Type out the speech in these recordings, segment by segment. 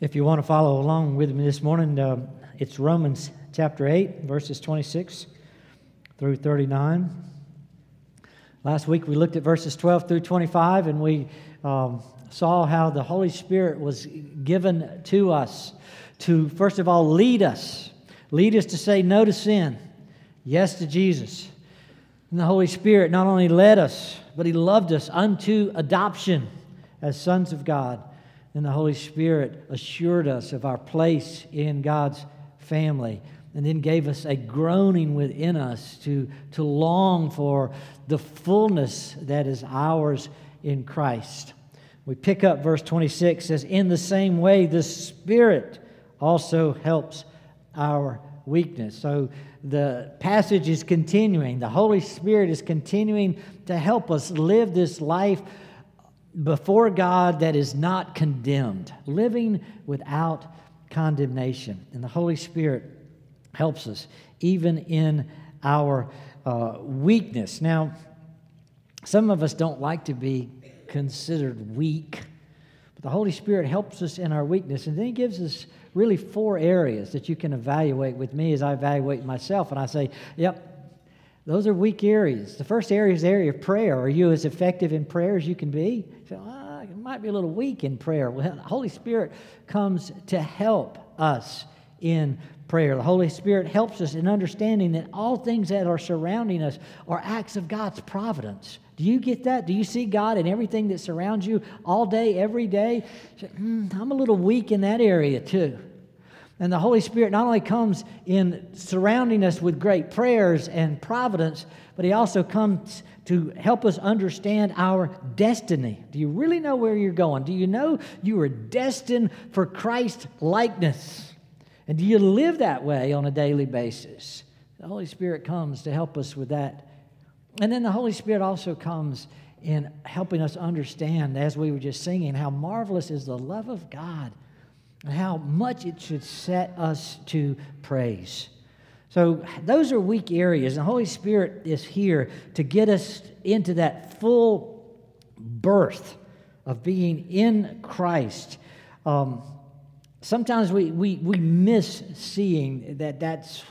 If you want to follow along with me this morning, uh, it's Romans chapter 8, verses 26 through 39. Last week we looked at verses 12 through 25 and we um, saw how the Holy Spirit was given to us to, first of all, lead us. Lead us to say no to sin, yes to Jesus. And the Holy Spirit not only led us, but He loved us unto adoption as sons of God. And the Holy Spirit assured us of our place in God's family and then gave us a groaning within us to, to long for the fullness that is ours in Christ. We pick up verse 26 says, In the same way, the Spirit also helps our weakness. So the passage is continuing. The Holy Spirit is continuing to help us live this life before God that is not condemned, living without condemnation. And the Holy Spirit helps us even in our uh, weakness. Now, some of us don't like to be considered weak, but the Holy Spirit helps us in our weakness, and then He gives us really four areas that you can evaluate with me as I evaluate myself. And I say, yep, those are weak areas. The first area is the area of prayer. Are you as effective in prayer as you can be? So, ah, might be a little weak in prayer. Well, the Holy Spirit comes to help us in prayer. The Holy Spirit helps us in understanding that all things that are surrounding us are acts of God's providence. Do you get that? Do you see God in everything that surrounds you all day, every day? Mm, I'm a little weak in that area too. And the Holy Spirit not only comes in surrounding us with great prayers and providence, but He also comes to help us understand our destiny. Do you really know where you're going? Do you know you are destined for Christ likeness? And do you live that way on a daily basis? The Holy Spirit comes to help us with that. And then the Holy Spirit also comes in helping us understand, as we were just singing, how marvelous is the love of God and how much it should set us to praise. So, those are weak areas. The Holy Spirit is here to get us into that full birth of being in Christ. Um, sometimes we, we, we miss seeing that that's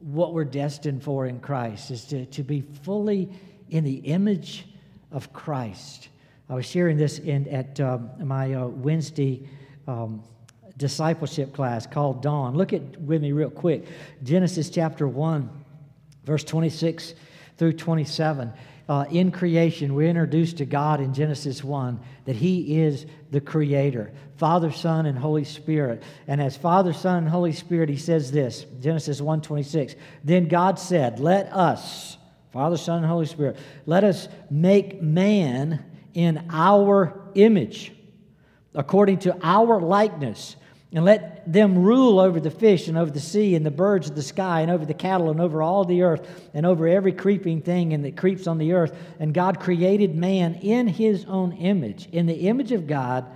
what we're destined for in Christ, is to, to be fully in the image of Christ. I was sharing this in, at um, my uh, Wednesday um, discipleship class called Dawn. Look at with me real quick. Genesis chapter 1, verse 26 through 27. Uh, in creation, we're introduced to God in Genesis 1 that He is the Creator, Father, Son, and Holy Spirit. And as Father, Son, and Holy Spirit, He says this Genesis 1 26. Then God said, Let us, Father, Son, and Holy Spirit, let us make man in our image according to our likeness, and let them rule over the fish and over the sea and the birds of the sky and over the cattle and over all the earth and over every creeping thing and that creeps on the earth. And God created man in his own image. In the image of God,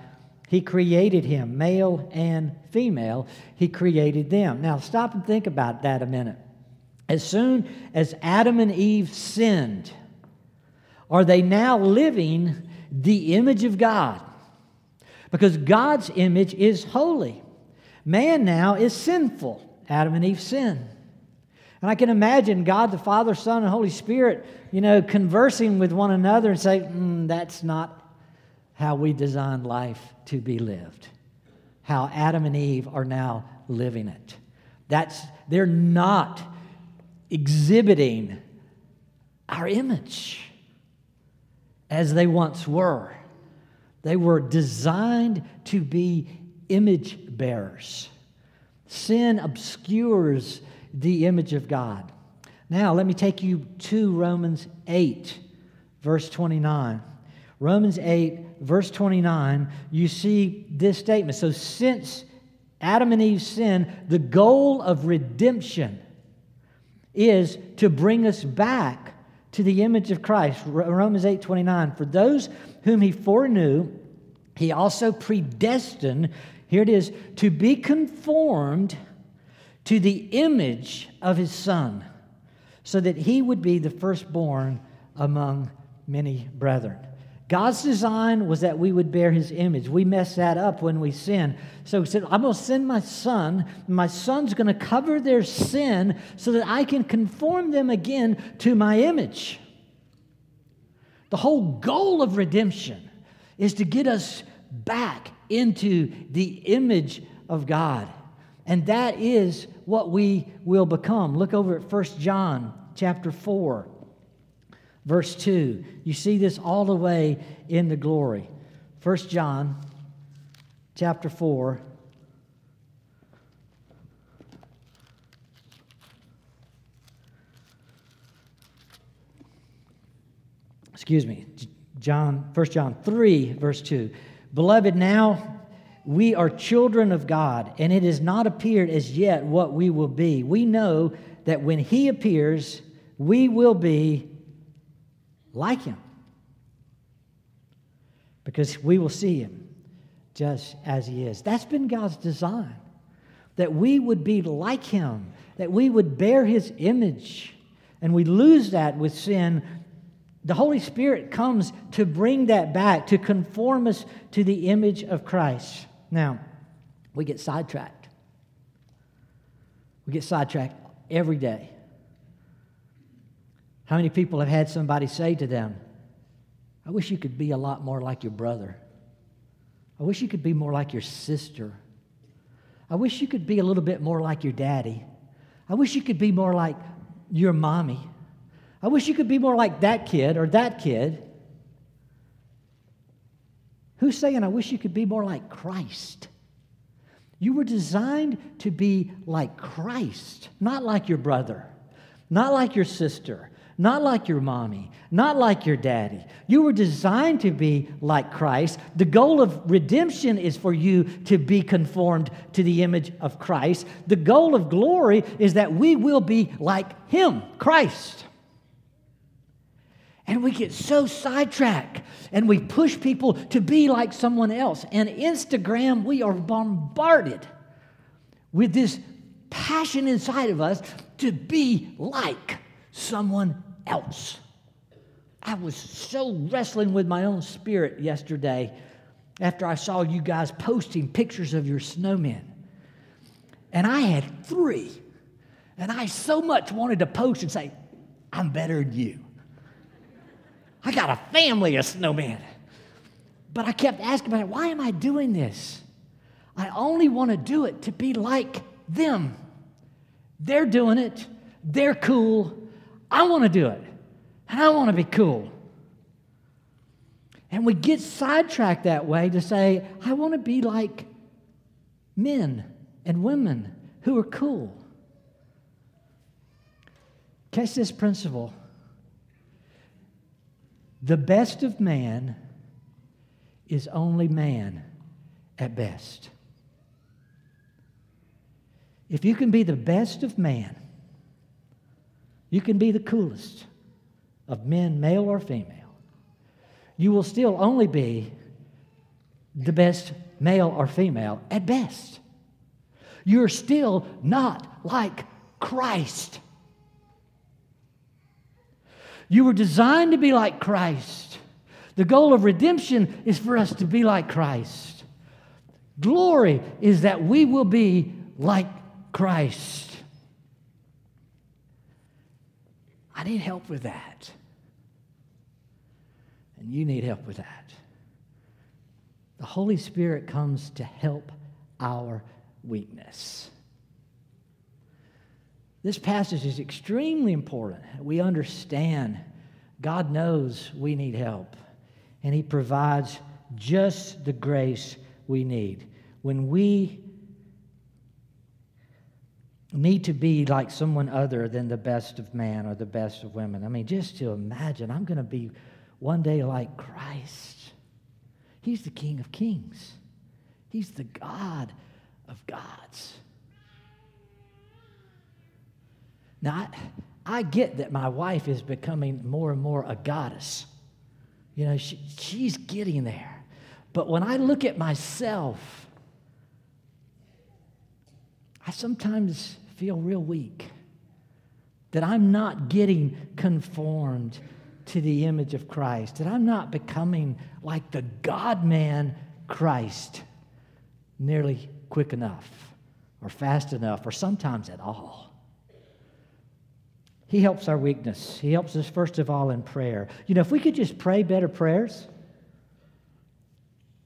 he created him, male and female, he created them. Now, stop and think about that a minute. As soon as Adam and Eve sinned, are they now living the image of God? Because God's image is holy. Man now is sinful. Adam and Eve sin. And I can imagine God the Father, Son, and Holy Spirit, you know, conversing with one another and say, mm, that's not how we designed life to be lived. How Adam and Eve are now living it. That's, they're not exhibiting our image as they once were. They were designed to be image bearers. Sin obscures the image of God. Now, let me take you to Romans 8, verse 29. Romans 8, verse 29, you see this statement. So, since Adam and Eve sinned, the goal of redemption is to bring us back to the image of Christ. Romans 8, 29. For those whom he foreknew, he also predestined here it is to be conformed to the image of his son, so that he would be the firstborn among many brethren. God's design was that we would bear his image. We mess that up when we sin. So he said, I'm going to send my son. My son's going to cover their sin so that I can conform them again to my image. The whole goal of redemption is to get us back into the image of God. And that is what we will become. Look over at 1 John chapter 4 verse 2. You see this all the way in the glory. 1 John chapter 4. Excuse me, John, 1 John 3, verse 2. Beloved, now we are children of God, and it has not appeared as yet what we will be. We know that when He appears, we will be like him. Because we will see him just as he is. That's been God's design. That we would be like him, that we would bear his image. And we lose that with sin. The Holy Spirit comes to bring that back, to conform us to the image of Christ. Now, we get sidetracked. We get sidetracked every day. How many people have had somebody say to them, I wish you could be a lot more like your brother. I wish you could be more like your sister. I wish you could be a little bit more like your daddy. I wish you could be more like your mommy. I wish you could be more like that kid or that kid. Who's saying, I wish you could be more like Christ? You were designed to be like Christ, not like your brother, not like your sister, not like your mommy, not like your daddy. You were designed to be like Christ. The goal of redemption is for you to be conformed to the image of Christ. The goal of glory is that we will be like Him, Christ. And we get so sidetracked and we push people to be like someone else. And Instagram, we are bombarded with this passion inside of us to be like someone else. I was so wrestling with my own spirit yesterday after I saw you guys posting pictures of your snowmen. And I had three. And I so much wanted to post and say, I'm better than you. I got a family of snowmen. But I kept asking myself, why am I doing this? I only want to do it to be like them. They're doing it, they're cool, I want to do it. And I want to be cool. And we get sidetracked that way to say, I want to be like men and women who are cool. Catch this principle the best of man is only man at best. If you can be the best of man, you can be the coolest of men, male or female. You will still only be the best male or female at best. You're still not like Christ. You were designed to be like Christ. The goal of redemption is for us to be like Christ. Glory is that we will be like Christ. I need help with that. And you need help with that. The Holy Spirit comes to help our weakness. This passage is extremely important. We understand God knows we need help, and He provides just the grace we need. When we need to be like someone other than the best of man or the best of women. I mean, just to imagine, I'm going to be one day like Christ. He's the King of Kings, He's the God of gods. Now, I, I get that my wife is becoming more and more a goddess. You know, she, she's getting there. But when I look at myself, I sometimes feel real weak, that I'm not getting conformed to the image of Christ, that I'm not becoming like the God man Christ nearly quick enough or fast enough or sometimes at all. He helps our weakness. He helps us, first of all, in prayer. You know, if we could just pray better prayers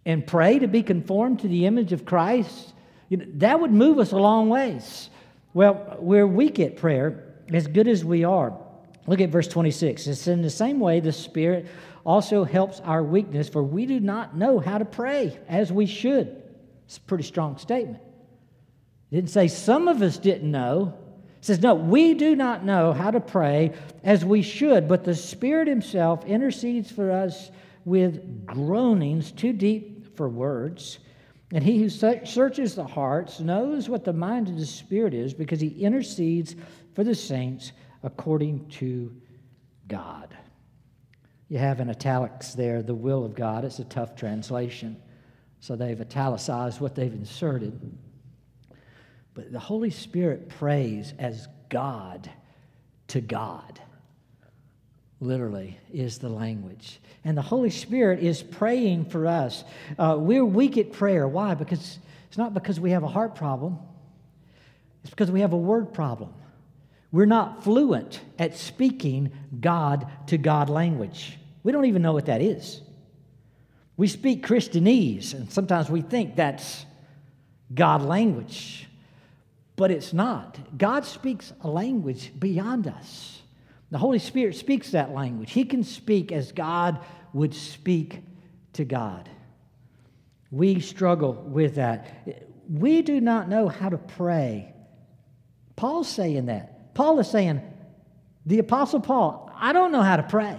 and pray to be conformed to the image of Christ, you know, that would move us a long ways. Well, we're weak at prayer, as good as we are. Look at verse 26. It's in the same way the Spirit also helps our weakness, for we do not know how to pray as we should. It's a pretty strong statement. It didn't say some of us didn't know. Says, no, we do not know how to pray as we should, but the Spirit Himself intercedes for us with groanings too deep for words. And he who searches the hearts knows what the mind of the Spirit is because he intercedes for the saints according to God. You have in italics there the will of God. It's a tough translation. So they've italicized what they've inserted. But the Holy Spirit prays as God to God, literally, is the language. And the Holy Spirit is praying for us. Uh, we're weak at prayer. Why? Because it's not because we have a heart problem, it's because we have a word problem. We're not fluent at speaking God to God language. We don't even know what that is. We speak Christianese, and sometimes we think that's God language, but it's not. God speaks a language beyond us. The Holy Spirit speaks that language. He can speak as God would speak to God. We struggle with that. We do not know how to pray. Paul's saying that. Paul is saying, the Apostle Paul, I don't know how to pray.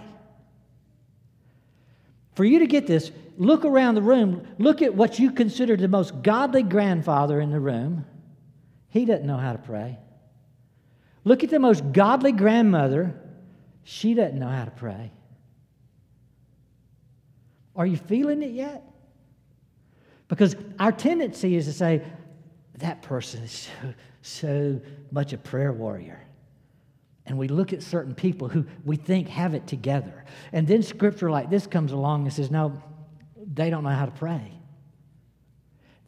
For you to get this, look around the room, look at what you consider the most godly grandfather in the room. He doesn't know how to pray. Look at the most godly grandmother. She doesn't know how to pray. Are you feeling it yet? Because our tendency is to say, that person is so, so much a prayer warrior and we look at certain people who we think have it together. And then scripture like this comes along and says, no, they don't know how to pray.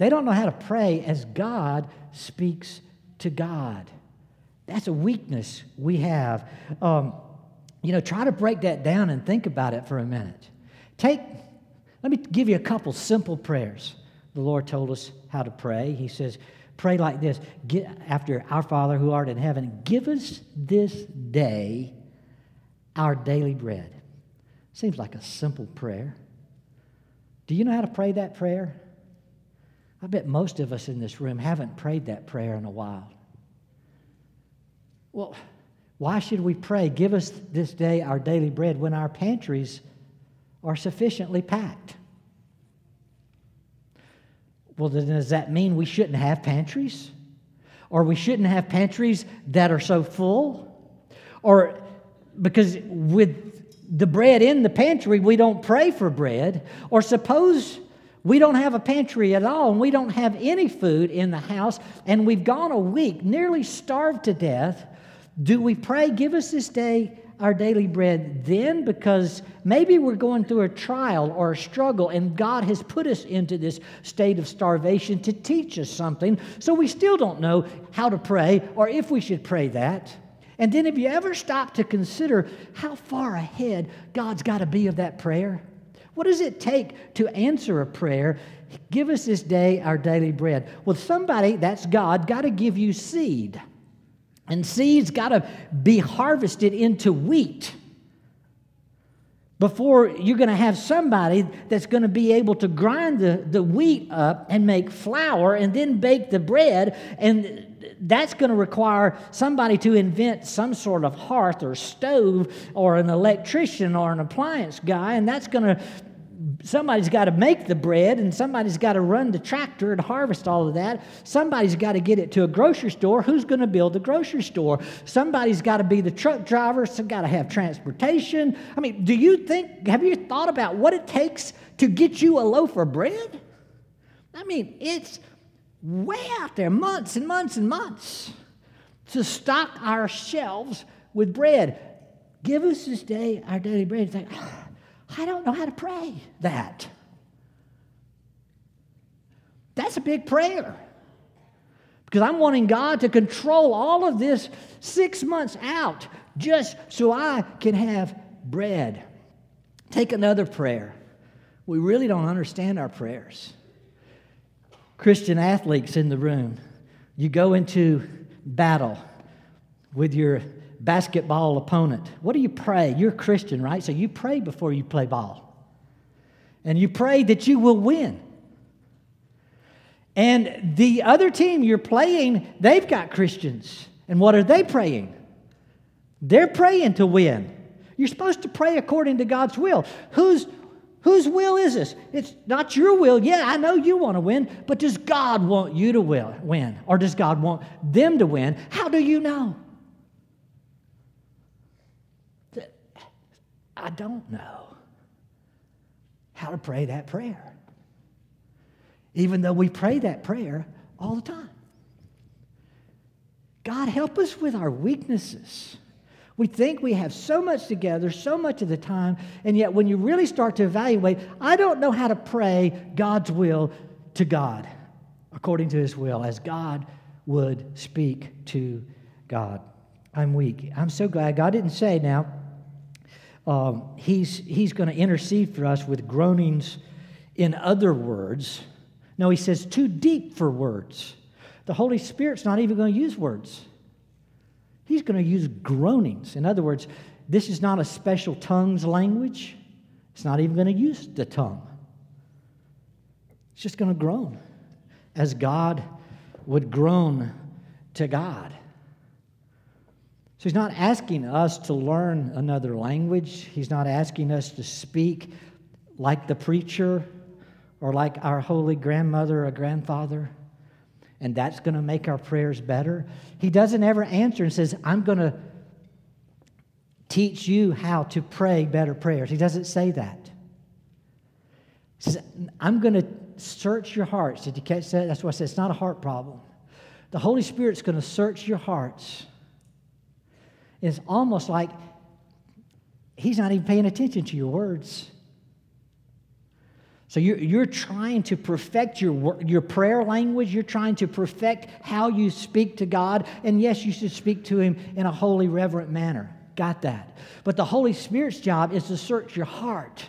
They don't know how to pray as God speaks to God. That's a weakness we have. Um, you know, try to break that down and think about it for a minute. Take, let me give you a couple simple prayers. The Lord told us how to pray. He says, pray like this Get, after our Father who art in heaven, give us this day our daily bread. Seems like a simple prayer. Do you know how to pray that prayer? I bet most of us in this room haven't prayed that prayer in a while. Well, why should we pray, give us this day our daily bread, when our pantries are sufficiently packed? Well, then does that mean we shouldn't have pantries? Or we shouldn't have pantries that are so full? Or because with the bread in the pantry, we don't pray for bread? Or suppose we don't have a pantry at all and we don't have any food in the house and we've gone a week, nearly starved to death. Do we pray, give us this day our daily bread then because maybe we're going through a trial or a struggle and God has put us into this state of starvation to teach us something. So we still don't know how to pray or if we should pray that. And then, have you ever stopped to consider how far ahead God's got to be of that prayer? What does it take to answer a prayer? Give us this day our daily bread. Well, somebody, that's God, got to give you seed. And seeds got to be harvested into wheat before you're going to have somebody that's going to be able to grind the, the wheat up and make flour and then bake the bread. And that's going to require somebody to invent some sort of hearth or stove or an electrician or an appliance guy. And that's going to somebody's got to make the bread and somebody's got to run the tractor and harvest all of that. Somebody's got to get it to a grocery store. Who's going to build the grocery store? Somebody's got to be the truck driver. Some got to have transportation. I mean, do you think, have you thought about what it takes to get you a loaf of bread? I mean, it's way out there, months and months and months to stock our shelves with bread. Give us this day our daily bread. It's like, I don't know how to pray that. That's a big prayer. Because I'm wanting God to control all of this six months out just so I can have bread. Take another prayer. We really don't understand our prayers. Christian athletes in the room, you go into battle with your basketball opponent. What do you pray? You're a Christian, right? So you pray before you play ball. And you pray that you will win. And the other team you're playing, they've got Christians. And what are they praying? They're praying to win. You're supposed to pray according to God's will. Whose, whose will is this? It's not your will. Yeah, I know you want to win, but does God want you to win? Or does God want them to win? How do you know? I don't know how to pray that prayer. Even though we pray that prayer all the time. God, help us with our weaknesses. We think we have so much together, so much of the time, and yet when you really start to evaluate, I don't know how to pray God's will to God, according to His will, as God would speak to God. I'm weak. I'm so glad God didn't say now, um, he's, he's going to intercede for us with groanings in other words. No, he says too deep for words. The Holy Spirit's not even going to use words. He's going to use groanings. In other words, this is not a special tongues language. It's not even going to use the tongue. It's just going to groan as God would groan to God. So he's not asking us to learn another language. He's not asking us to speak like the preacher or like our holy grandmother or grandfather. And that's going to make our prayers better. He doesn't ever answer and says, I'm going to teach you how to pray better prayers. He doesn't say that. He says, I'm going to search your hearts. Did you catch that? That's why I said it's not a heart problem. The Holy Spirit's going to search your hearts it's almost like he's not even paying attention to your words. So you're, you're trying to perfect your, your prayer language. You're trying to perfect how you speak to God. And yes, you should speak to Him in a holy, reverent manner. Got that. But the Holy Spirit's job is to search your heart.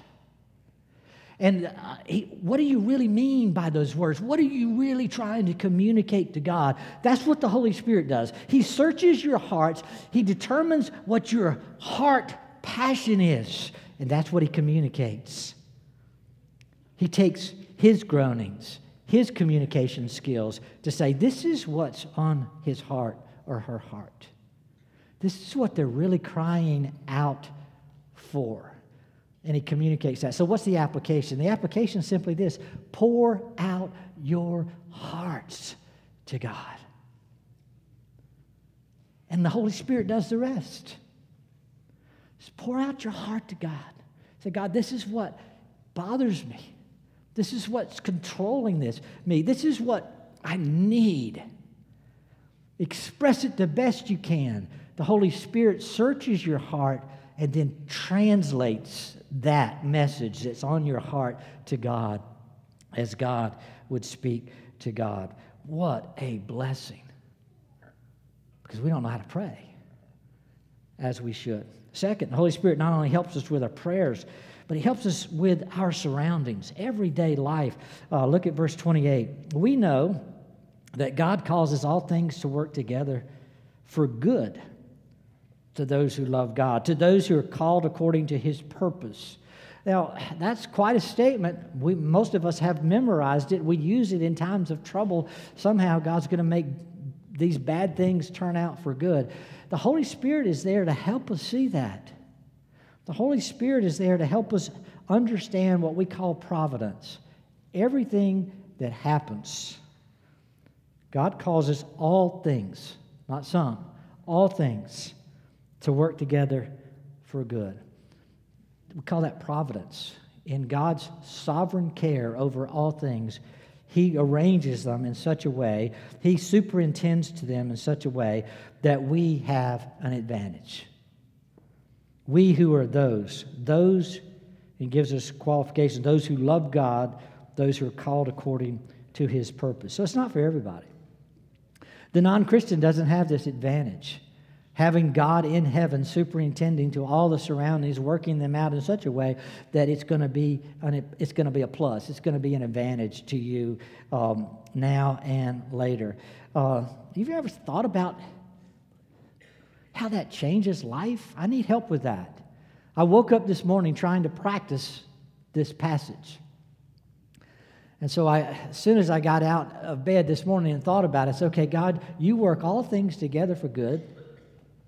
And uh, he, what do you really mean by those words? What are you really trying to communicate to God? That's what the Holy Spirit does. He searches your hearts, He determines what your heart passion is, and that's what He communicates. He takes His groanings, His communication skills to say, This is what's on His heart or her heart. This is what they're really crying out for and he communicates that. So, what's the application? The application is simply this pour out your hearts to God. And the Holy Spirit does the rest. Just pour out your heart to God. Say, God, this is what bothers me. This is what's controlling this me. This is what I need. Express it the best you can. The Holy Spirit searches your heart and then translates that message that's on your heart to God as God would speak to God. What a blessing. Because we don't know how to pray as we should. Second, the Holy Spirit not only helps us with our prayers, but He helps us with our surroundings, everyday life. Uh, look at verse 28. We know that God causes all things to work together for good to those who love God, to those who are called according to his purpose. Now, that's quite a statement. We, most of us have memorized it. We use it in times of trouble. Somehow, God's going to make these bad things turn out for good. The Holy Spirit is there to help us see that. The Holy Spirit is there to help us understand what we call providence. Everything that happens, God causes all things, not some, all things to work together for good. We call that providence. In God's sovereign care over all things, He arranges them in such a way, He superintends to them in such a way that we have an advantage. We who are those, those, he gives us qualifications, those who love God, those who are called according to his purpose. So it's not for everybody. The non Christian doesn't have this advantage. Having God in heaven superintending to all the surroundings, working them out in such a way that it's going to be an, it's going to be a plus. It's going to be an advantage to you um, now and later. Uh, have you ever thought about how that changes life? I need help with that. I woke up this morning trying to practice this passage. And so I, as soon as I got out of bed this morning and thought about it, it's okay, God, you work all things together for good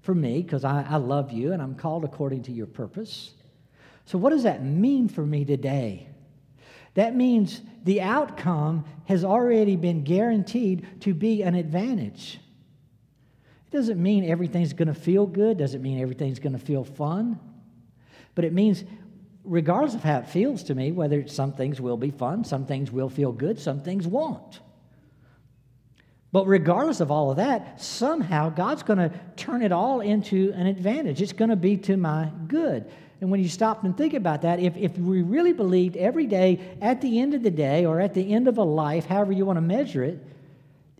for me because I, I love you and I'm called according to your purpose. So, what does that mean for me today? That means the outcome has already been guaranteed to be an advantage. Doesn't mean everything's going to feel good, doesn't mean everything's going to feel fun, but it means regardless of how it feels to me, whether some things will be fun, some things will feel good, some things won't. But regardless of all of that, somehow God's going to turn it all into an advantage. It's going to be to my good. And when you stop and think about that, if, if we really believed every day at the end of the day or at the end of a life, however you want to measure it,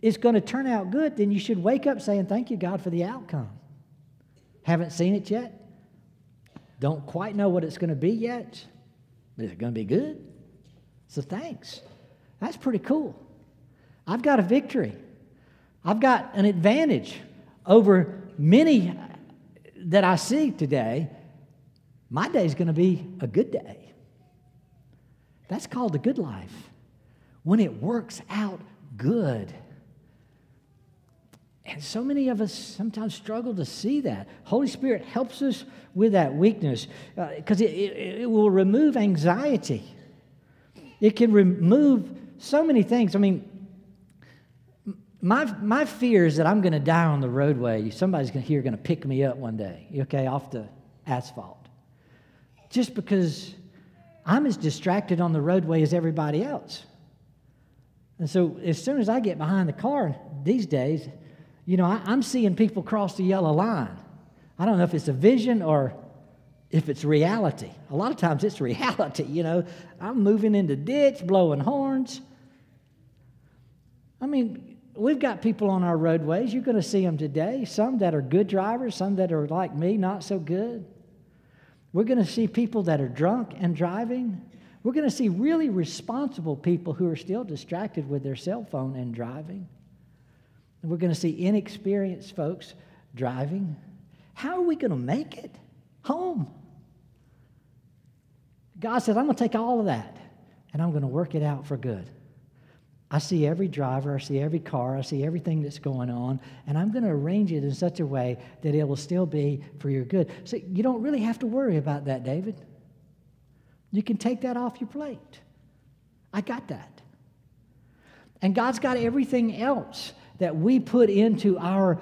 it's going to turn out good, then you should wake up saying, Thank you, God, for the outcome. Haven't seen it yet? Don't quite know what it's going to be yet, but is it going to be good? So thanks. That's pretty cool. I've got a victory. I've got an advantage over many that I see today. My day is going to be a good day. That's called the good life. When it works out good. And so many of us sometimes struggle to see that. Holy Spirit helps us with that weakness because uh, it, it, it, will remove anxiety. It can remove so many things. I mean, my, my fear is that I'm going to die on the roadway. Somebody's gonna, here going to pick me up one day, okay, off the asphalt. Just because I'm as distracted on the roadway as everybody else. And so as soon as I get behind the car these days, you know, I, I'm seeing people cross the yellow line. I don't know if it's a vision or if it's reality. A lot of times it's reality, you know. I'm moving into ditch, blowing horns. I mean, we've got people on our roadways. You're going to see them today. Some that are good drivers, some that are like me, not so good. We're going to see people that are drunk and driving. We're going to see really responsible people who are still distracted with their cell phone and driving. And we're going to see inexperienced folks driving. How are we going to make it home? God says, I'm going to take all of that and I'm going to work it out for good. I see every driver, I see every car, I see everything that's going on, and I'm going to arrange it in such a way that it will still be for your good. So you don't really have to worry about that, David. You can take that off your plate. I got that. And God's got everything else that we put into our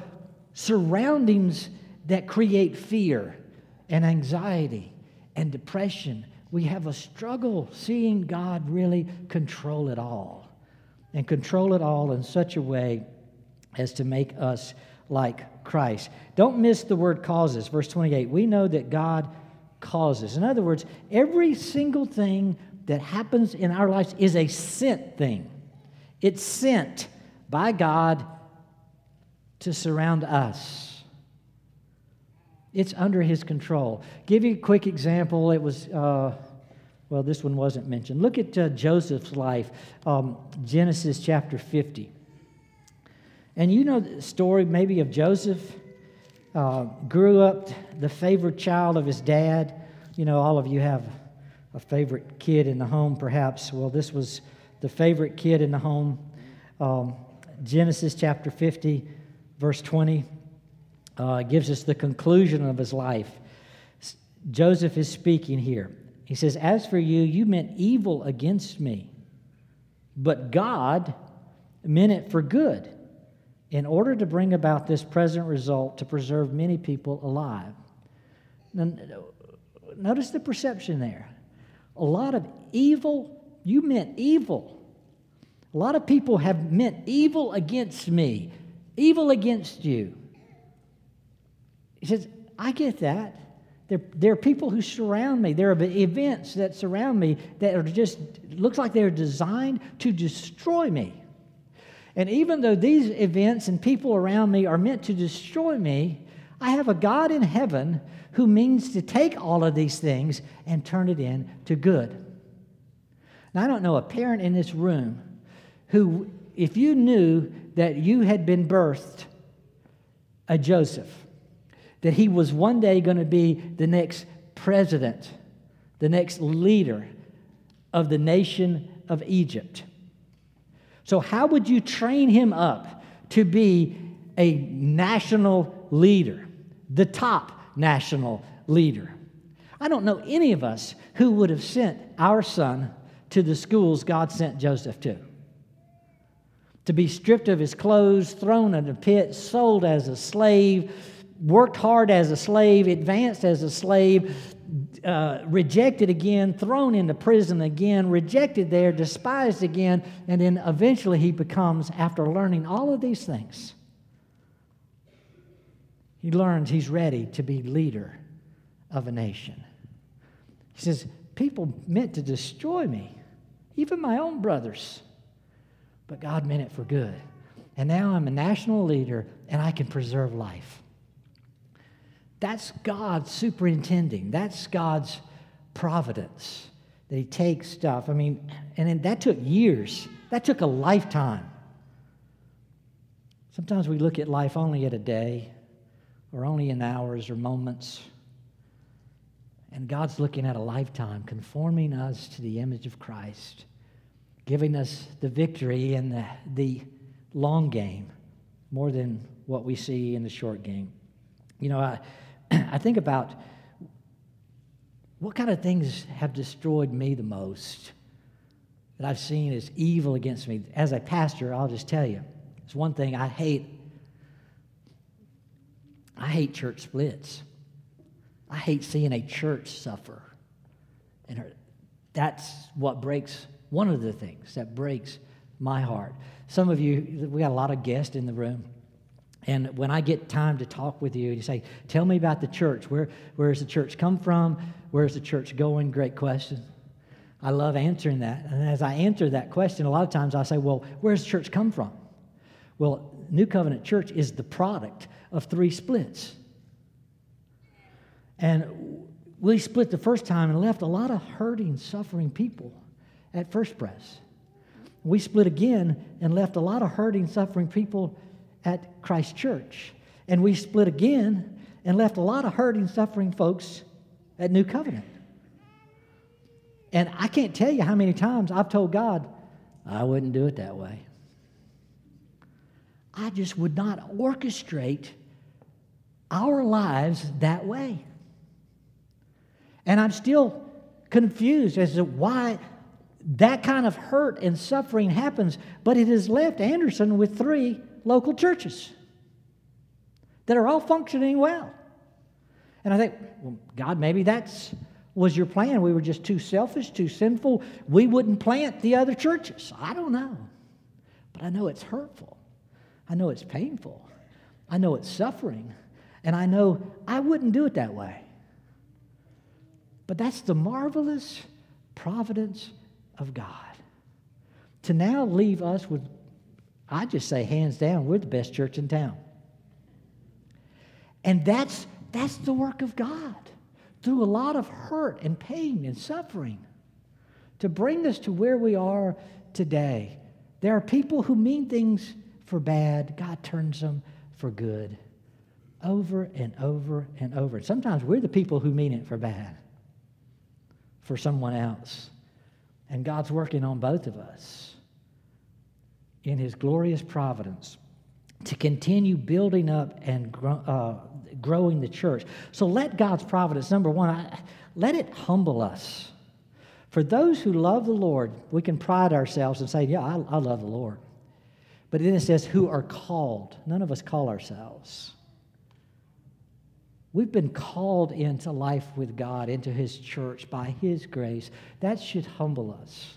surroundings that create fear and anxiety and depression. We have a struggle seeing God really control it all and control it all in such a way as to make us like Christ. Don't miss the word causes. Verse 28 we know that God causes. In other words, every single thing that happens in our lives is a sent thing. It's sent by God to surround us. It's under His control. Give you a quick example. It was, uh, well, this one wasn't mentioned. Look at uh, Joseph's life, um, Genesis chapter 50. And you know the story maybe of Joseph. Uh, grew up the favorite child of his dad. You know, all of you have a favorite kid in the home, perhaps. Well, this was the favorite kid in the home. Um, Genesis chapter 50, verse 20, uh, gives us the conclusion of his life. Joseph is speaking here. He says, As for you, you meant evil against me, but God meant it for good in order to bring about this present result to preserve many people alive. Now, notice the perception there. A lot of evil, you meant evil a lot of people have meant evil against me, evil against you. He says, I get that. There, there are people who surround me. There are events that surround me that are just, looks like they're designed to destroy me. And even though these events and people around me are meant to destroy me, I have a God in heaven who means to take all of these things and turn it into good. Now, I don't know a parent in this room who, if you knew that you had been birthed a Joseph, that he was one day going to be the next president, the next leader of the nation of Egypt. So, how would you train him up to be a national leader, the top national leader? I don't know any of us who would have sent our son to the schools God sent Joseph to. To be stripped of his clothes, thrown in a pit, sold as a slave, worked hard as a slave, advanced as a slave, uh, rejected again, thrown into prison again, rejected there, despised again, and then eventually he becomes, after learning all of these things, he learns he's ready to be leader of a nation. He says, People meant to destroy me, even my own brothers, but God meant it for good. And now I'm a national leader and I can preserve life. That's God superintending. That's God's providence that He takes stuff. I mean, and that took years, that took a lifetime. Sometimes we look at life only at a day or only in hours or moments. And God's looking at a lifetime, conforming us to the image of Christ, giving us the victory in the, the long game more than what we see in the short game. You know, I, I think about what kind of things have destroyed me the most that I've seen as evil against me. As a pastor, I'll just tell you, it's one thing I hate. I hate church splits. I hate seeing a church suffer. And that's what breaks, one of the things that breaks my heart. Some of you, we got a lot of guests in the room. And when I get time to talk with you, you say, Tell me about the church. Where, where does the church come from? Where's the church going? Great question. I love answering that. And as I answer that question, a lot of times I say, Well, where's the church come from? Well, New Covenant Church is the product of three splits. And we split the first time and left a lot of hurting, suffering people at First Pres. We split again and left a lot of hurting, suffering people at Christ Church. And we split again and left a lot of hurting, suffering folks at New Covenant. And I can't tell you how many times I've told God, I wouldn't do it that way. I just would not orchestrate our lives that way. And I'm still confused as to why that kind of hurt and suffering happens, but it has left Anderson with three local churches that are all functioning well. And I think, well, God, maybe that's was your plan. We were just too selfish, too sinful. We wouldn't plant the other churches. I don't know. But I know it's hurtful. I know it's painful. I know it's suffering. And I know I wouldn't do it that way. But that's the marvelous providence of God. To now leave us with I just say, hands down, we're the best church in town. And that's, that's the work of God through a lot of hurt and pain and suffering to bring us to where we are today. There are people who mean things for bad, God turns them for good over and over and over. Sometimes we're the people who mean it for bad for someone else. And God's working on both of us in his glorious providence to continue building up and uh, growing the church. So let God's providence, number one, let it humble us. For those who love the Lord, we can pride ourselves and say, Yeah, I, I love the Lord. But then it says, Who are called. None of us call ourselves. We've been called into life with God, into His church by His grace. That should humble us.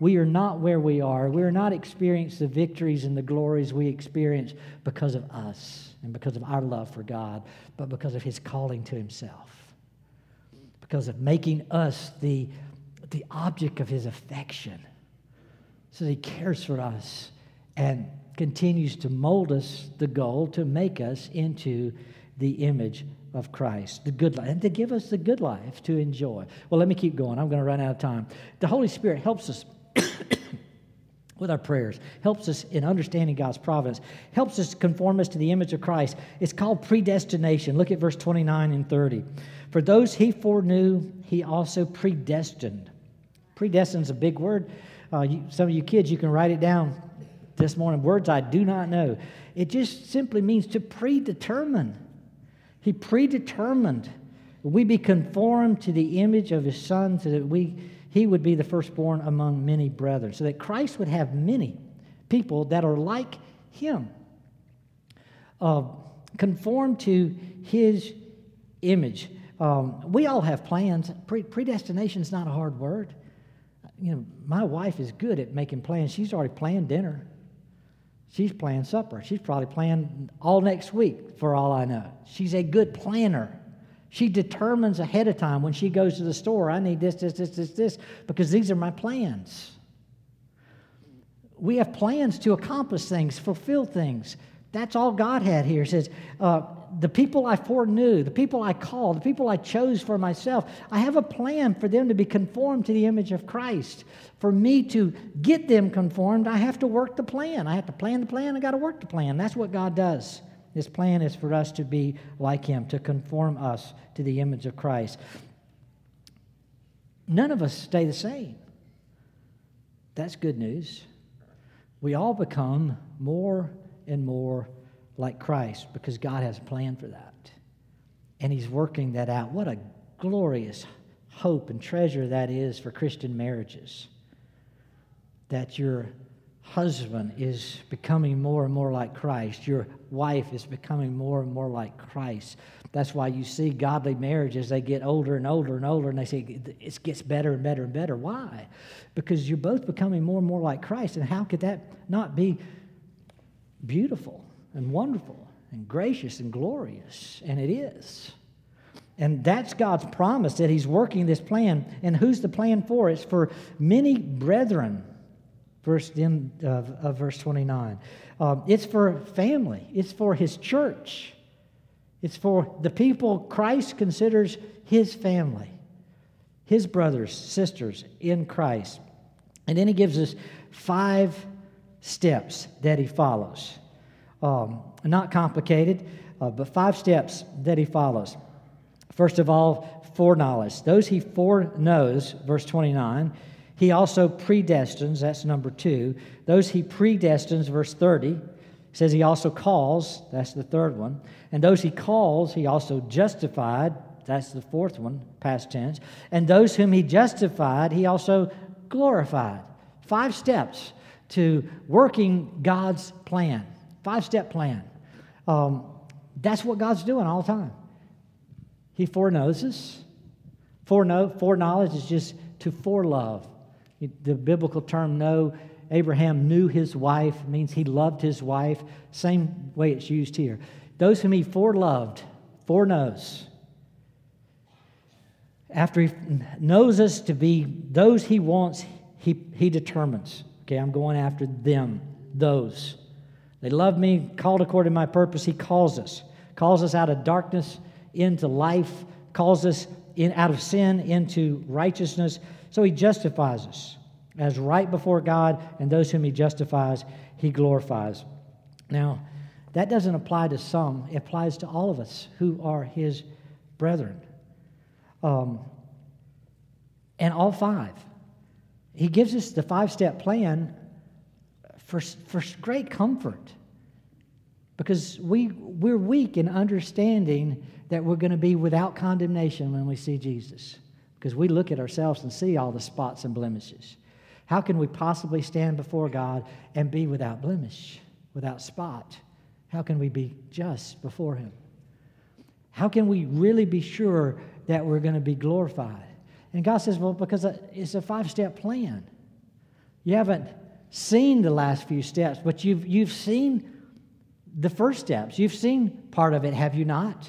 We are not where we are. We are not experiencing the victories and the glories we experience because of us and because of our love for God, but because of His calling to Himself. because of making us the, the object of his affection. So that he cares for us and continues to mold us the goal to make us into the image of Christ, the good life, and to give us the good life to enjoy. Well, let me keep going. I'm going to run out of time. The Holy Spirit helps us with our prayers, helps us in understanding God's providence, helps us conform us to the image of Christ. It's called predestination. Look at verse 29 and 30. For those he foreknew, he also predestined. Predestined is a big word. Uh, you, some of you kids, you can write it down this morning. Words I do not know. It just simply means to predetermine. He predetermined we be conformed to the image of his son so that we he would be the firstborn among many brethren, so that Christ would have many people that are like him, uh, conformed to his image. Um, we all have plans. Pre- predestination is not a hard word. You know, my wife is good at making plans. She's already planned dinner. She's planning supper. She's probably planning all next week, for all I know. She's a good planner. She determines ahead of time when she goes to the store, I need this, this, this, this, this, because these are my plans. We have plans to accomplish things, fulfill things. That's all God had here. Says, uh, the people I foreknew, the people I called, the people I chose for myself, I have a plan for them to be conformed to the image of Christ. For me to get them conformed, I have to work the plan. I have to plan the plan, I got to work the plan. That's what God does. His plan is for us to be like Him, to conform us to the image of Christ. None of us stay the same. That's good news. We all become more and more like Christ because God has a plan for that. And He's working that out. What a glorious hope and treasure that is for Christian marriages. That your husband is becoming more and more like Christ. Your wife is becoming more and more like Christ. That's why you see godly marriages, they get older and older and older, and they say it gets better and better and better. Why? Because you're both becoming more and more like Christ. And how could that not be beautiful and wonderful and gracious and glorious? And it is. And that's God's promise that He's working this plan. And who's the plan for? It's for many brethren verse in of, of verse 29. Um, it's for family. It's for his church. It's for the people Christ considers his family, his brothers, sisters in Christ. And then he gives us five steps that he follows. Um, not complicated, uh, but five steps that he follows. First of all, foreknowledge. Those he foreknows, verse 29, he also predestines, that's number two. Those he predestines, verse 30, says he also calls, that's the third one. And those he calls, he also justified, that's the fourth one, past tense. And those whom he justified, he also glorified. Five steps to working God's plan, five step plan. Um, that's what God's doing all the time. He foreknows us. Foreknow, foreknowledge is just to forelove the biblical term know, Abraham knew his wife means he loved his wife. Same way it's used here. Those whom he foreloved, foreknows. After he knows us to be those he wants, he, he determines. Okay, I'm going after them, those. They love me, called according to my purpose. He calls us, calls us out of darkness into life, calls us in, out of sin into righteousness. So he justifies us as right before God, and those whom he justifies, he glorifies. Now, that doesn't apply to some, it applies to all of us who are his brethren. Um, and all five. He gives us the five step plan for, for great comfort because we, we're weak in understanding that we're going to be without condemnation when we see Jesus because we look at ourselves and see all the spots and blemishes. How can we possibly stand before God and be without blemish, without spot? How can we be just before Him? How can we really be sure that we're going to be glorified? And God says, well, because it's a five step plan. You haven't seen the last few steps, but you've, you've seen the first steps. You've seen part of it, have you not?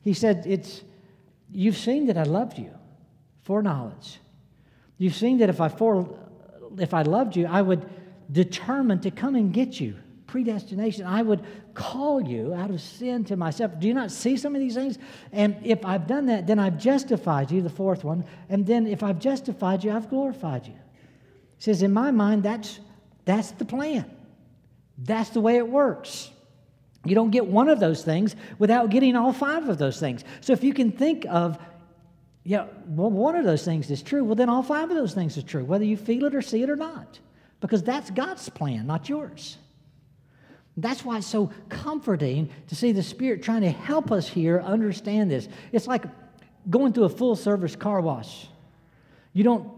He said, it's, You've seen that I loved you. Foreknowledge. You've seen that if I, fore, if I loved you, I would determine to come and get you. Predestination. I would call you out of sin to myself. Do you not see some of these things? And if I've done that, then I've justified you, the fourth one. And then if I've justified you, I've glorified you. He says, in my mind, that's, that's the plan. That's the way it works. You don't get one of those things without getting all five of those things. So if you can think of, yeah, well, one of those things is true, well, then all five of those things are true, whether you feel it or see it or not, because that's God's plan, not yours. That's why it's so comforting to see the Spirit trying to help us here understand this. It's like going through a full service car wash. You don't,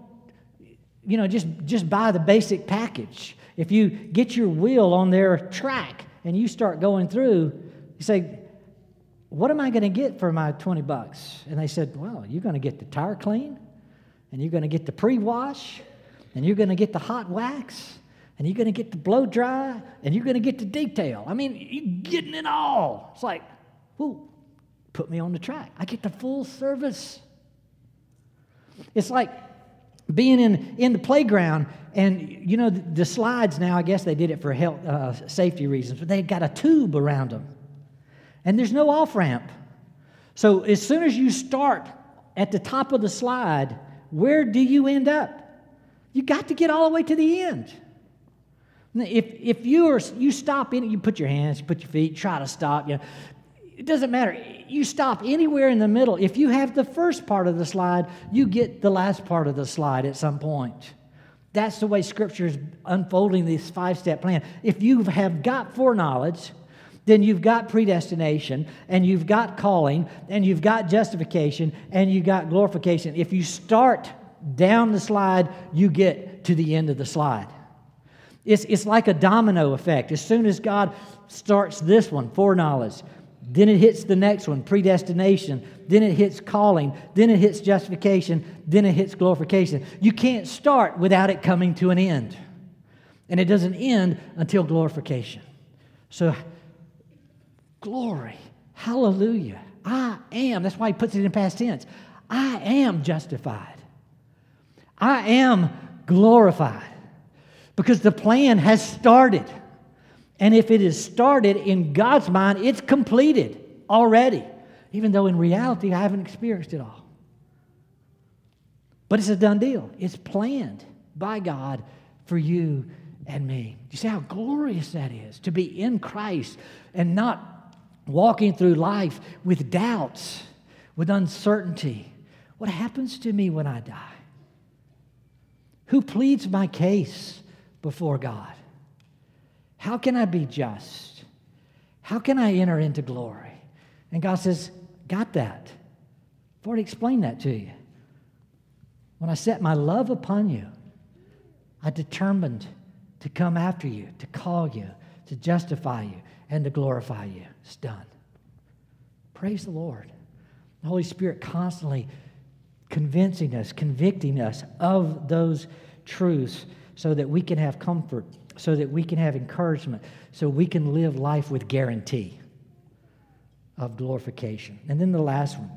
you know, just, just buy the basic package. If you get your wheel on their track and you start going through, you say, What am I going to get for my 20 bucks? And they said, Well, you're going to get the tire clean, and you're going to get the pre wash, and you're going to get the hot wax, and you're going to get the blow dry, and you're going to get the detail. I mean, you're getting it all. It's like, whoo, put me on the track. I get the full service. It's like being in, in the playground and you know the, the slides now i guess they did it for health uh, safety reasons but they've got a tube around them and there's no off ramp so as soon as you start at the top of the slide where do you end up you got to get all the way to the end if, if you are you stop in you put your hands you put your feet try to stop you know, it doesn't matter. You stop anywhere in the middle. If you have the first part of the slide, you get the last part of the slide at some point. That's the way Scripture is unfolding this five step plan. If you have got foreknowledge, then you've got predestination, and you've got calling, and you've got justification, and you've got glorification. If you start down the slide, you get to the end of the slide. It's, it's like a domino effect. As soon as God starts this one, foreknowledge, then it hits the next one, predestination. Then it hits calling. Then it hits justification. Then it hits glorification. You can't start without it coming to an end. And it doesn't end until glorification. So, glory. Hallelujah. I am. That's why he puts it in past tense. I am justified. I am glorified. Because the plan has started. And if it is started in God's mind, it's completed already, even though in reality I haven't experienced it all. But it's a done deal. It's planned by God for you and me. You see how glorious that is to be in Christ and not walking through life with doubts, with uncertainty. What happens to me when I die? Who pleads my case before God? How can I be just? How can I enter into glory? And God says, Got that. I've already explained that to you. When I set my love upon you, I determined to come after you, to call you, to justify you, and to glorify you. It's done. Praise the Lord. The Holy Spirit constantly convincing us, convicting us of those truths so that we can have comfort so that we can have encouragement, so we can live life with guarantee of glorification. And then the last one,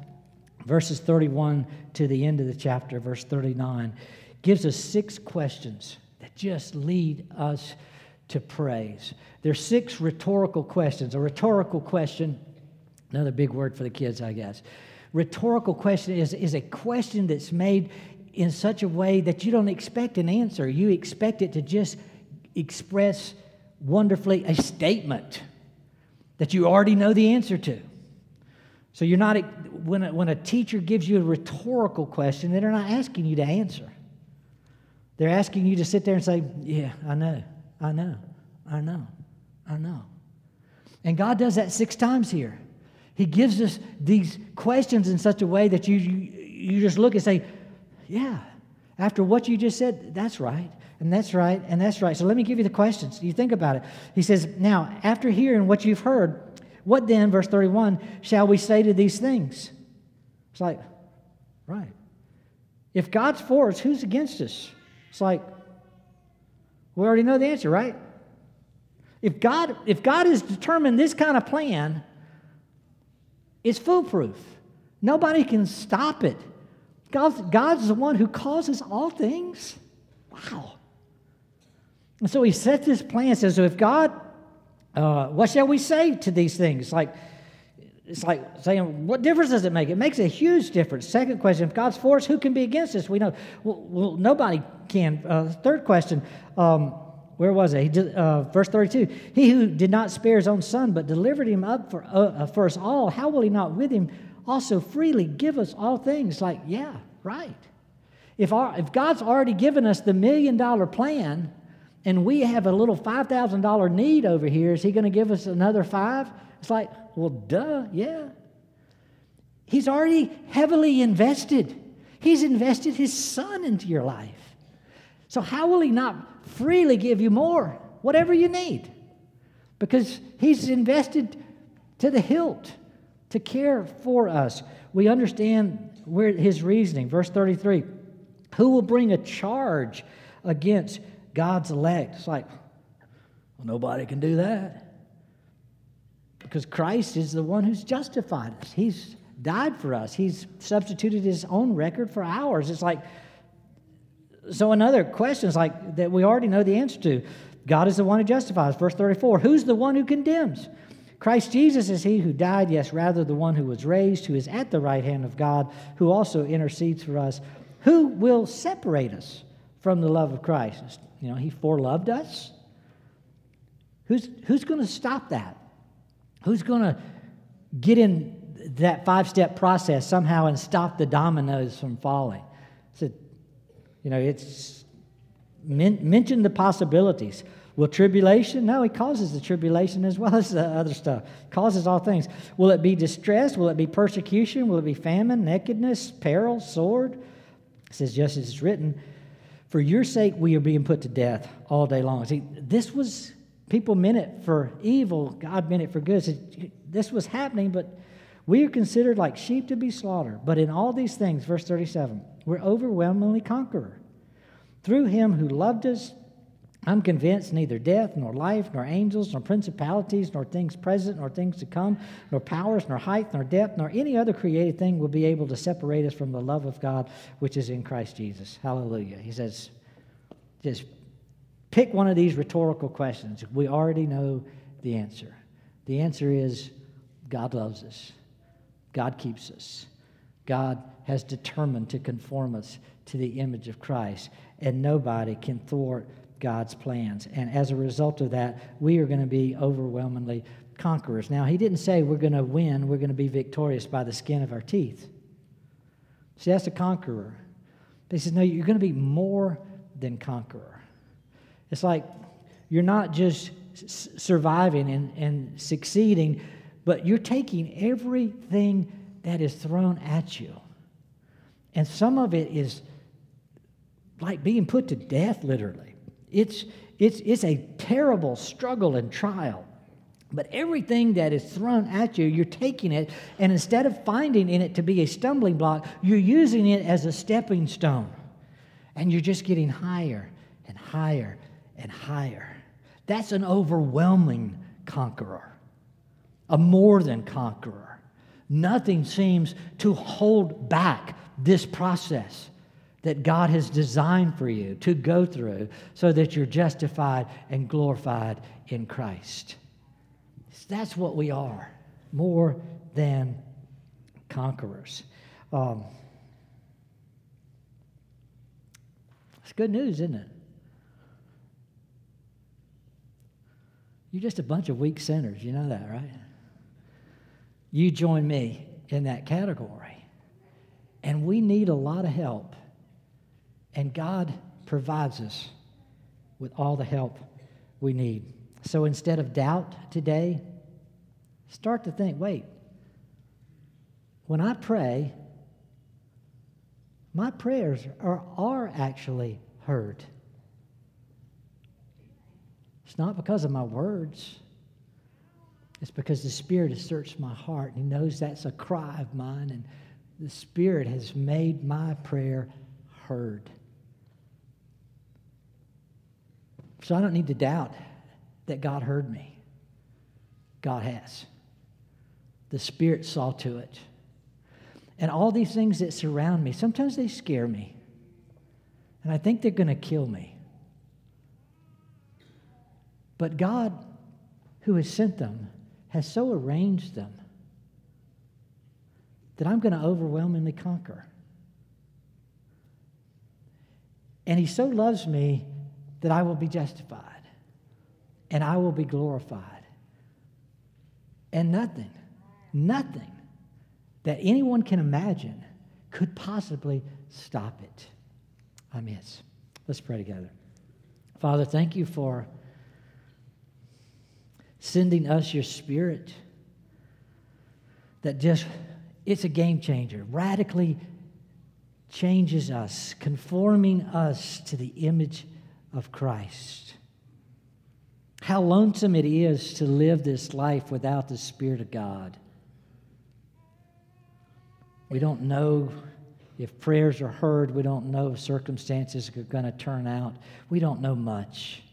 verses 31 to the end of the chapter, verse 39, gives us six questions that just lead us to praise. There's six rhetorical questions. A rhetorical question, another big word for the kids, I guess. Rhetorical question is, is a question that's made in such a way that you don't expect an answer. You expect it to just express wonderfully a statement that you already know the answer to. So you're not, when a, when a teacher gives you a rhetorical question, they're not asking you to answer. They're asking you to sit there and say, Yeah, I know, I know, I know, I know. And God does that six times here. He gives us these questions in such a way that you, you, you just look and say, Yeah, after what you just said, that's right and that's right, and that's right. So let me give you the questions. You think about it. He says, Now, after hearing what you've heard, what then, verse 31, shall we say to these things? It's like, right. If God's for us, who's against us? It's like, we already know the answer, right? If God, if God has determined this kind of plan, it's foolproof. Nobody can stop it. God's, God's the one who causes all things. Wow. And so he sets this plan, says, so if God, uh, what shall we say to these things? Like, it's like saying, what difference does it make? It makes a huge difference. Second question, if God's for us, who can be against us? We know, well, well nobody can. Uh, third question, um, where was it? Did, uh, verse 32 He who did not spare his own son, but delivered him up for, uh, for us all, how will he not with him also freely give us all things? Like, yeah, right. If, our, if God's already given us the million dollar plan and we have a little $5,000 need over here, is he going to give us another five? It's like, well, duh, yeah. He's already heavily invested. He's invested his son into your life. So, how will he not freely give you more, whatever you need? Because he's invested to the hilt to care for us. We understand where his reasoning. Verse 33 Who will bring a charge against God's elect? It's like, well, nobody can do that because Christ is the one who's justified us. He's died for us, He's substituted His own record for ours. It's like, so another question is like that we already know the answer to. God is the one who justifies. Verse 34 Who's the one who condemns? Christ Jesus is he who died, yes, rather the one who was raised, who is at the right hand of God, who also intercedes for us. Who will separate us from the love of Christ? You know, he foreloved us. Who's, who's going to stop that? Who's going to get in that five step process somehow and stop the dominoes from falling? So, you know, it's men, mention the possibilities. Will tribulation? No, he causes the tribulation as well as the other stuff. Causes all things. Will it be distress? Will it be persecution? Will it be famine, nakedness, peril, sword? It says, just as it's written, for your sake we are being put to death all day long. See, this was People meant it for evil, God meant it for good. So this was happening, but we are considered like sheep to be slaughtered. But in all these things, verse 37, we're overwhelmingly conqueror. Through him who loved us, I'm convinced neither death, nor life, nor angels, nor principalities, nor things present, nor things to come, nor powers, nor height, nor depth, nor any other created thing will be able to separate us from the love of God which is in Christ Jesus. Hallelujah. He says, just Pick one of these rhetorical questions. We already know the answer. The answer is God loves us, God keeps us, God has determined to conform us to the image of Christ, and nobody can thwart God's plans. And as a result of that, we are going to be overwhelmingly conquerors. Now, he didn't say we're going to win, we're going to be victorious by the skin of our teeth. See, that's a conqueror. But he says, no, you're going to be more than conqueror. It's like you're not just surviving and, and succeeding, but you're taking everything that is thrown at you. And some of it is like being put to death, literally. It's, it's, it's a terrible struggle and trial. But everything that is thrown at you, you're taking it, and instead of finding in it to be a stumbling block, you're using it as a stepping stone. And you're just getting higher and higher and higher. That's an overwhelming conqueror, a more than conqueror. Nothing seems to hold back this process that God has designed for you to go through so that you're justified and glorified in Christ. That's what we are, more than conquerors. Um, it's good news, isn't it? You're just a bunch of weak sinners. You know that, right? You join me in that category. And we need a lot of help. And God provides us with all the help we need. So instead of doubt today, start to think wait, when I pray, my prayers are, are actually heard. It's not because of my words. It's because the Spirit has searched my heart and He knows that's a cry of mine, and the Spirit has made my prayer heard. So I don't need to doubt that God heard me. God has. The Spirit saw to it. and all these things that surround me, sometimes they scare me. And I think they're going to kill me. But God, who has sent them, has so arranged them that I'm going to overwhelmingly conquer. And He so loves me that I will be justified and I will be glorified. And nothing, nothing that anyone can imagine could possibly stop it. Amen. Let's pray together. Father, thank you for sending us your spirit that just, it's a game changer, radically changes us, conforming us to the image of Christ. How lonesome it is to live this life without the Spirit of God. We don't know if prayers are heard. We don't know if circumstances are going to turn out. We don't know much.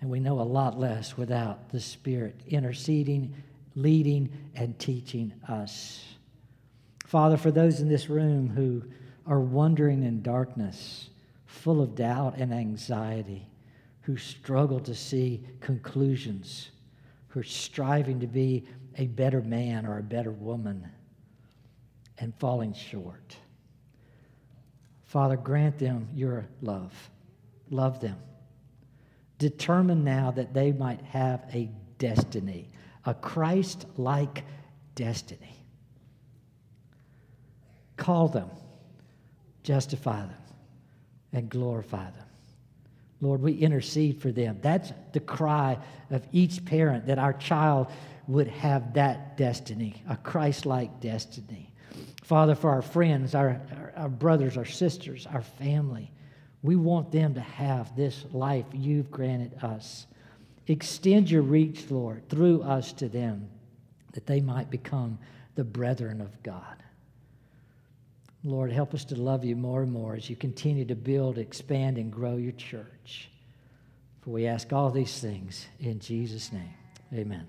And we know a lot less without the Spirit interceding, leading, and teaching us. Father, for those in this room who are wandering in darkness, full of doubt and anxiety, who struggle to see conclusions, who are striving to be a better man or a better woman and falling short. Father, grant them your love. Love them Determine now that they might have a destiny, a Christ like destiny. Call them, justify them, and glorify them. Lord, we intercede for them. That's the cry of each parent that our child would have that destiny, a Christ like destiny. Father, for our friends, our, our, brothers, our sisters, our family, we want them to have this life you've granted us. Extend your reach, Lord, through us to them, that they might become the brethren of God. Lord, help us to love you more and more as you continue to build, expand, and grow your church. For we ask all these things in Jesus' name. Amen.